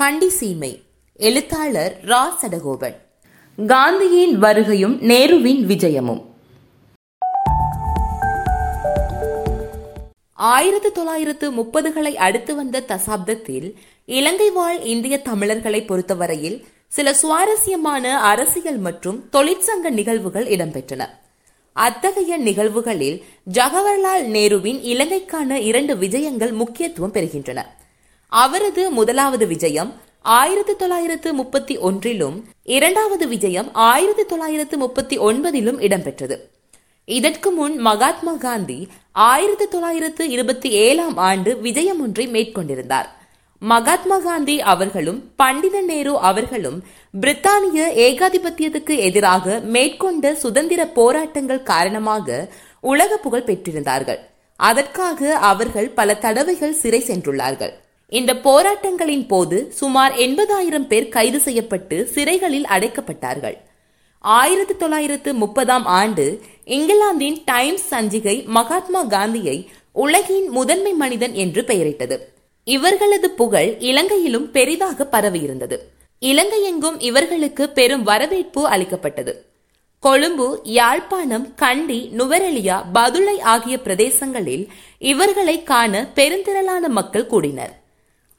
கண்டி சீமை எழுத்தாளர் ரா சடகோபன் காந்தியின் வருகையும் நேருவின் விஜயமும். ஆயிரத்தி தொள்ளாயிரத்து முப்பதுகளை அடுத்து வந்த தசாப்தத்தில் இலங்கை வாழ் இந்திய தமிழர்களை பொறுத்தவரையில் சில சுவாரஸ்யமான அரசியல் மற்றும் தொழிற்சங்க நிகழ்வுகள் இடம்பெற்றன. அத்தகைய நிகழ்வுகளில் ஜவஹர்லால் நேருவின் இலங்கைக்கான இரண்டு விஜயங்கள் முக்கியத்துவம் பெறுகின்றன. அவரது முதலாவது விஜயம் ஆயிரத்தி தொள்ளாயிரத்து முப்பத்தி ஒன்றிலும் இரண்டாவது விஜயம் ஆயிரத்தி தொள்ளாயிரத்து முப்பத்தி ஒன்பதிலும் இடம்பெற்றது. இதற்கு முன் மகாத்மா காந்தி ஆயிரத்தி தொள்ளாயிரத்து இருபத்தி ஏழாம் ஆண்டு விஜயம் ஒன்றை மேற்கொண்டிருந்தார். மகாத்மா காந்தி அவர்களும் பண்டித நேரு அவர்களும் பிரித்தானிய ஏகாதிபத்தியத்துக்கு எதிராக மேற்கொண்ட சுதந்திர போராட்டங்கள் காரணமாக உலக புகழ் பெற்றிருந்தார்கள். அதற்காக அவர்கள் பல தடவைகள் சிறை சென்றுள்ளார்கள். இந்த போராட்டங்களின் போது சுமார் எண்பதாயிரம் பேர் கைது செய்யப்பட்டு சிறைகளில் அடைக்கப்பட்டார்கள். ஆயிரத்தி தொள்ளாயிரத்து முப்பதாம் ஆண்டு இங்கிலாந்தின் டைம்ஸ் சஞ்சிகை மகாத்மா காந்தியை உலகின் முதன்மை மனிதன் என்று பெயரிட்டது. இவர்களது புகழ் இலங்கையிலும் பெரிதாக பரவியிருந்தது. இலங்கை எங்கும் இவர்களுக்கு பெரும் வரவேற்பு அளிக்கப்பட்டது. கொழும்பு யாழ்ப்பாணம் கண்டி நுவரெலியா பதுளை ஆகிய பிரதேசங்களில் இவர்களை காண பெருந்திரளான மக்கள் கூடினர்.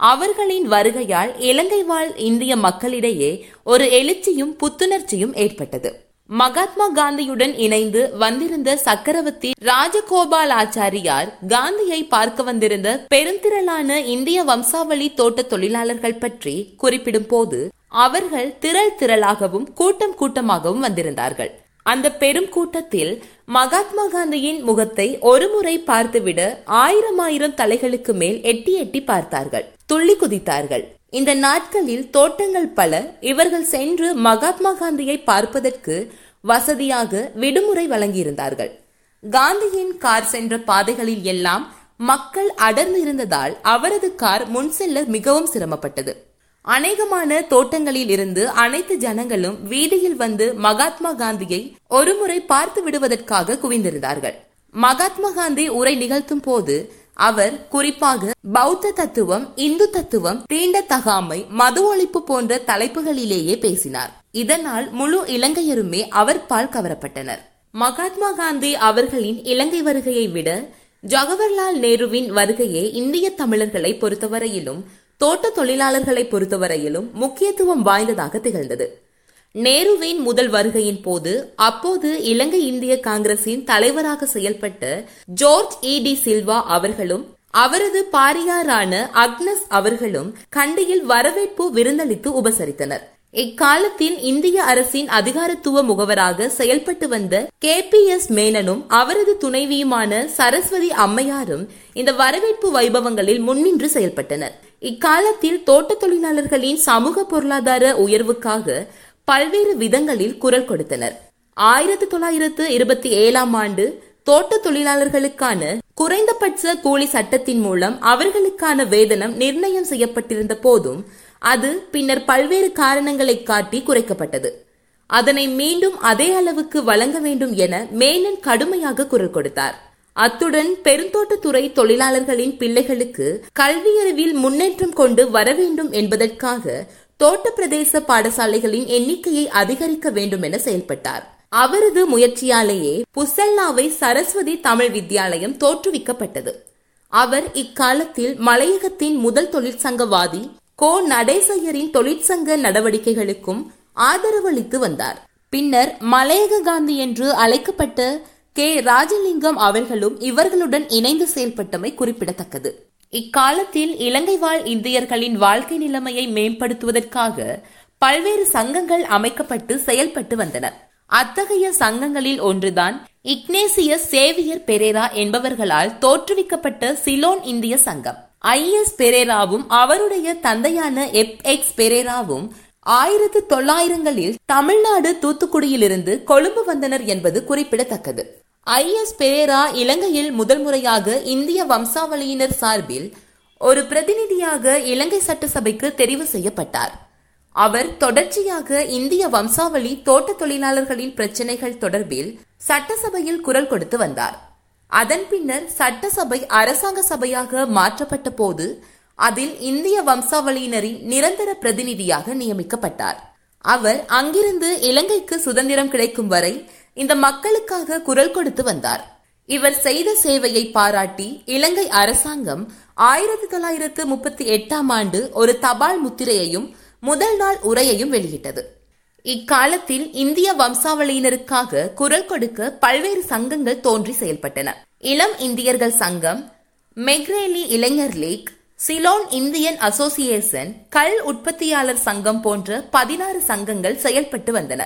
அவர்களின் வருகையால் இலங்கை வாழ் இந்திய மக்களிடையே ஒரு எழுச்சியும் புத்துணர்ச்சியும் ஏற்பட்டது. மகாத்மா காந்தியுடன் இணைந்து வந்திருந்த சக்கரவர்த்தி ராஜகோபால் ஆச்சாரியார் காந்தியை பார்க்க வந்திருந்த பெருந்திரளான இந்திய வம்சாவளி தோட்ட தொழிலாளர்கள் பற்றி குறிப்பிடும் போது அவர்கள் திரள் திரளாகவும் கூட்டம் கூட்டமாகவும் வந்திருந்தார்கள். அந்த பெரும் கூட்டத்தில் மகாத்மா காந்தியின் முகத்தை ஒருமுறை பார்த்துவிட ஆயிரம் ஆயிரம் தலைகளுக்கு மேல் எட்டி எட்டி பார்த்தார்கள். துள்ளி குதித்தார்கள். இந்த நாட்களில் தோட்டங்கள் பல இவர்கள் சென்று மகாத்மா காந்தியை பார்ப்பதற்கு வசதியாக விடுமுறை வழங்கியிருந்தார்கள். காந்தியின் கார் சென்ற பாதைகளில் எல்லாம் மக்கள் அடர்ந்து இருந்ததால் அவரது கார் முன் செல்ல மிகவும் சிரமப்பட்டது. அநேகமான தோட்டங்களில் இருந்து அனைத்து ஜனங்களும் வீதியில் வந்து மகாத்மா காந்தியை ஒருமுறை பார்த்து விடுவதற்காக குவிந்திருந்தார்கள். மகாத்மா காந்தி உரை நிகழ்த்தும் போது அவர் குறிப்பாக பௌத்த தத்துவம் இந்து தத்துவம் தீண்ட தகாமை மது ஒழிப்பு போன்ற தலைப்புகளிலேயே பேசினார். இதனால் முழு இலங்கையருமே அவர் பால் கவரப்பட்டனர். மகாத்மா காந்தி அவர்களின் இலங்கை வருகையை விட ஜவஹர்லால் நேருவின் வருகையே இந்திய தமிழர்களை பொறுத்தவரையிலும் தோட்ட தொழிலாளர்களை பொறுத்தவரையிலும் முக்கியத்துவம் வாய்ந்ததாக திகழ்ந்தது. நேருவின் முதல் வருகையின் போது அப்போது இலங்கை இந்திய காங்கிரசின் தலைவராக செயல்பட்ட ஜோர்ஜ் இ டி சில்வா அவர்களும் அவரது பாரியாரான அக்னஸ் அவர்களும் கண்டியில் வரவேற்பு விருந்தளித்து உபசரித்தனர். இக்காலத்தில் இந்திய அரசின் அதிகாரத்துவ முகவராக செயல்பட்டு வந்த கே பி எஸ் மேனனும் அவரது துணைவியுமான சரஸ்வதி அம்மையாரும் இந்த வரவேற்பு வைபவங்களில் முன்னின்று செயல்பட்டனர். இக்காலத்தில் தோட்ட தொழிலாளர்களின் சமூக பொருளாதார உயர்வுக்காக பல்வேறு விதங்களில் குரல் கொடுத்தனர். ஆயிரத்தி தொள்ளாயிரத்து இருபத்தி ஏழாம் ஆண்டு தோட்ட தொழிலாளர்களுக்கான குறைந்தபட்ச கூலி சட்டத்தின் மூலம் அவர்களுக்கான வேதனம் நிர்ணயம் செய்யப்பட்டிருந்த போதும் அது பின்னர் பல்வேறு காரணங்களை காட்டி குறைக்கப்பட்டது. அதனை மீண்டும் அதே அளவுக்கு வழங்க வேண்டும் என மேனன் கடுமையாக குரல் கொடுத்தார். அத்துடன் பெருந்தோட்டத்துறை தொழிலாளர்களின் பிள்ளைகளுக்கு கல்வியறிவில் முன்னேற்றம் கொண்டு வர வேண்டும் என்பதற்காக தோட்ட பிரதேச பாடசாலைகளின் எண்ணிக்கையை அதிகரிக்க வேண்டும் என செயல்பட்டார். அவரது முயற்சியாலேயே புசல்லாவை சரஸ்வதி தமிழ் வித்யாலயம் தோற்றுவிக்கப்பட்டது. அவர் இக்காலத்தில் மலையகத்தின் முதல் தொழிற்சங்கவாதி கோ. நடேசையரின் தொழிற்சங்க நடவடிக்கைகளுக்கும் ஆதரவளித்து வந்தார். பின்னர் மலையக காந்தி என்று அழைக்கப்பட்ட கே. ராஜலிங்கம் அவர்களும் இவர்களுடன் இணைந்து செயல்பட்டமை குறிப்பிடத்தக்கது. இக்காலத்தில் இலங்கை வாழ் இந்தியர்களின் வாழ்க்கை நிலைமையை மேம்படுத்துவதற்காக பல்வேறு சங்கங்கள் அமைக்கப்பட்டு செயல்பட்டு வந்தன. அத்தகைய சங்கங்களில் ஒன்றுதான் இக்னேசிய சேவியர் பெரேரா என்பவர்களால் தோற்றுவிக்கப்பட்ட சிலோன் இந்திய சங்கம். ஐ எஸ் பெரேராவும் அவருடைய தந்தையான எப் எக்ஸ் பெரேராவும் ஆயிரத்து தொள்ளாயிரங்களில் தமிழ்நாடு தூத்துக்குடியிலிருந்து கொழும்பு வந்தனர் என்பது குறிப்பிடத்தக்கது. ஐஎஸ் பெரேரா இலங்கையில் முதல் முறையாக இந்திய வம்சாவளியினர் சார்பில் ஒரு பிரதிநிதியாக இலங்கை சட்டசபைக்கு தெரிவு செய்யப்பட்டார். அவர் தொடர்ச்சியாக இந்திய வம்சாவளி தோட்ட தொழிலாளர்களின் பிரச்சினைகள் தொடர்பில் சட்டசபையில் குரல் கொடுத்து வந்தார். அதன் பின்னர் சட்டசபை அரசாங்க சபையாக மாற்றப்பட்ட போது அதில் இந்திய வம்சாவளியினரின் நிரந்தர பிரதிநிதியாக நியமிக்கப்பட்டார். அவர் அங்கிருந்து இலங்கைக்கு சுதந்திரம் கிடைக்கும் வரை இந்த மக்களுக்காக குரல் கொடுத்து வந்தார். இவர் செய்த சேவையை பாராட்டி இலங்கை அரசாங்கம் ஆயிரத்தி தொள்ளாயிரத்து முப்பத்தி எட்டாம் ஆண்டு ஒரு தபால் முத்திரையையும் முதல் நாள் உரையையும் வெளியிட்டது. இக்காலத்தில் இந்திய வம்சாவளியினருக்காக குரல் கொடுக்க பல்வேறு சங்கங்கள் தோன்றி செயல்பட்டன. இளம் இந்தியர்கள் சங்கம் மெக்ரேலி இளைஞர் லீக் சிலோன் இந்தியன் அசோசியேஷன் கல் உற்பத்தியாளர் சங்கம் போன்ற பதினாறு சங்கங்கள் செயல்பட்டு வந்தன.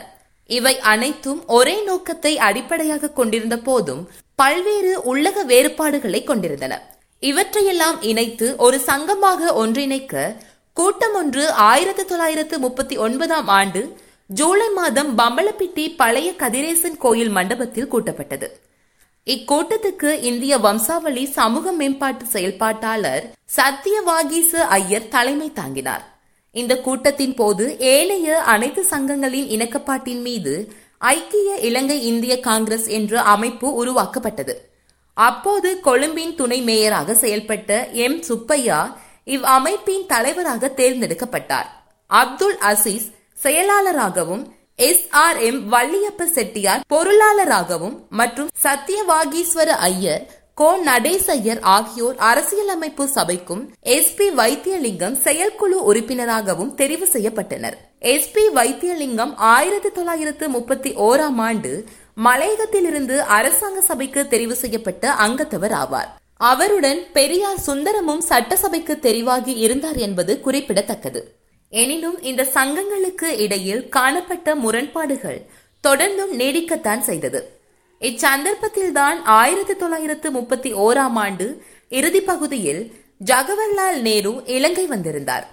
இவை அனைத்தும் ஒரே நோக்கத்தை அடிப்படையாக கொண்டிருந்த போதும் பல்வேறு உள்ளக வேறுபாடுகளை கொண்டிருந்தன. இவற்றையெல்லாம் இணைத்து ஒரு சங்கமாக ஒன்றிணைக்க கூட்டம் ஒன்று ஆயிரத்தி தொள்ளாயிரத்து முப்பத்தி ஒன்பதாம் ஆண்டு ஜூலை மாதம் பம்பளப்பிட்டி பழைய கதிரேசன் கோயில் மண்டபத்தில் கூட்டப்பட்டது. இக்கூட்டத்துக்கு இந்திய வம்சாவளி சமூக மேம்பாட்டு செயல்பாட்டாளர் சத்தியவாகீச ஐயர் தலைமை தாங்கினார். இந்த கூட்டத்தின் போது ஏனைய அனைத்து சங்கங்களின் இணக்கப்பாட்டின் மீது ஐக்கிய இலங்கை இந்திய காங்கிரஸ் என்ற அமைப்பு உருவாக்கப்பட்டது. அப்போது கொழும்பின் துணை மேயராக செயல்பட்ட எம். சுப்பையா இவ் அமைப்பின் தலைவராக தேர்ந்தெடுக்கப்பட்டார். அப்துல் அசீஸ் செயலாளராகவும் S. R. M. Valliappa Chettiar பொருளாளராகவும் மற்றும் சத்தியவாகீஸ்வர ஐயர் கோ நடேசையர் ஆகியோர் அரசியலமைப்பு சபைக்கும் எஸ் பி வைத்தியலிங்கம் செயற்குழு உறுப்பினராகவும் தெரிவு செய்யப்பட்டனர். எஸ் பி வைத்தியலிங்கம் ஆயிரத்தி தொள்ளாயிரத்து முப்பத்தி ஓராம் ஆண்டு மலையகத்திலிருந்து அரசாங்க சபைக்கு தெரிவு செய்யப்பட்ட அங்கத்தவர் ஆவார். அவருடன் பெரியார் சுந்தரமும் சட்டசபைக்கு தெரிவாகி இருந்தார் என்பது குறிப்பிடத்தக்கது. எனினும் இந்த சங்கங்களுக்கு இடையில் காணப்பட்ட முரண்பாடுகள் தொடர்ந்தும் நீடிக்கத்தான் செய்தது. இச்சந்தர்ப்பத்தில்தான் ஆயிரத்தி தொள்ளாயிரத்து முப்பத்தி ஓராம் ஆண்டு இறுதி பகுதியில் ஜவஹர்லால் நேரு இலங்கை வந்திருந்தார்.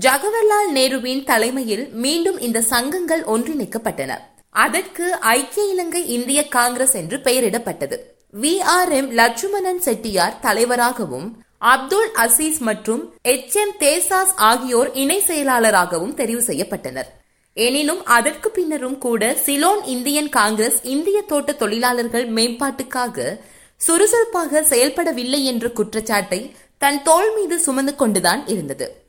ஜவஹர்லால் நேருவின் தலைமையில் மீண்டும் இந்த சங்கங்கள் ஒன்றிணைக்கப்பட்டன. அதற்கு ஐக்கிய இலங்கை இந்திய காங்கிரஸ் என்று பெயரிடப்பட்டது. V R M Lakshmanan Chettiar தலைவராகவும் அப்துல் அசீஸ் மற்றும் எச் எம் தேசாஸ் ஆகியோர் இணை செயலாளராகவும் தெரிவு செய்யப்பட்டனர். எனினும் அதற்கு பின்னரும் கூட சிலோன் இந்தியன் காங்கிரஸ் இந்திய தோட்ட தொழிலாளர்கள் மேம்பாட்டுக்காக சுறுசுறுப்பாக செயல்படவில்லை என்ற குற்றச்சாட்டை தன் தோள் மீது சுமந்து கொண்டுதான் இருந்தது.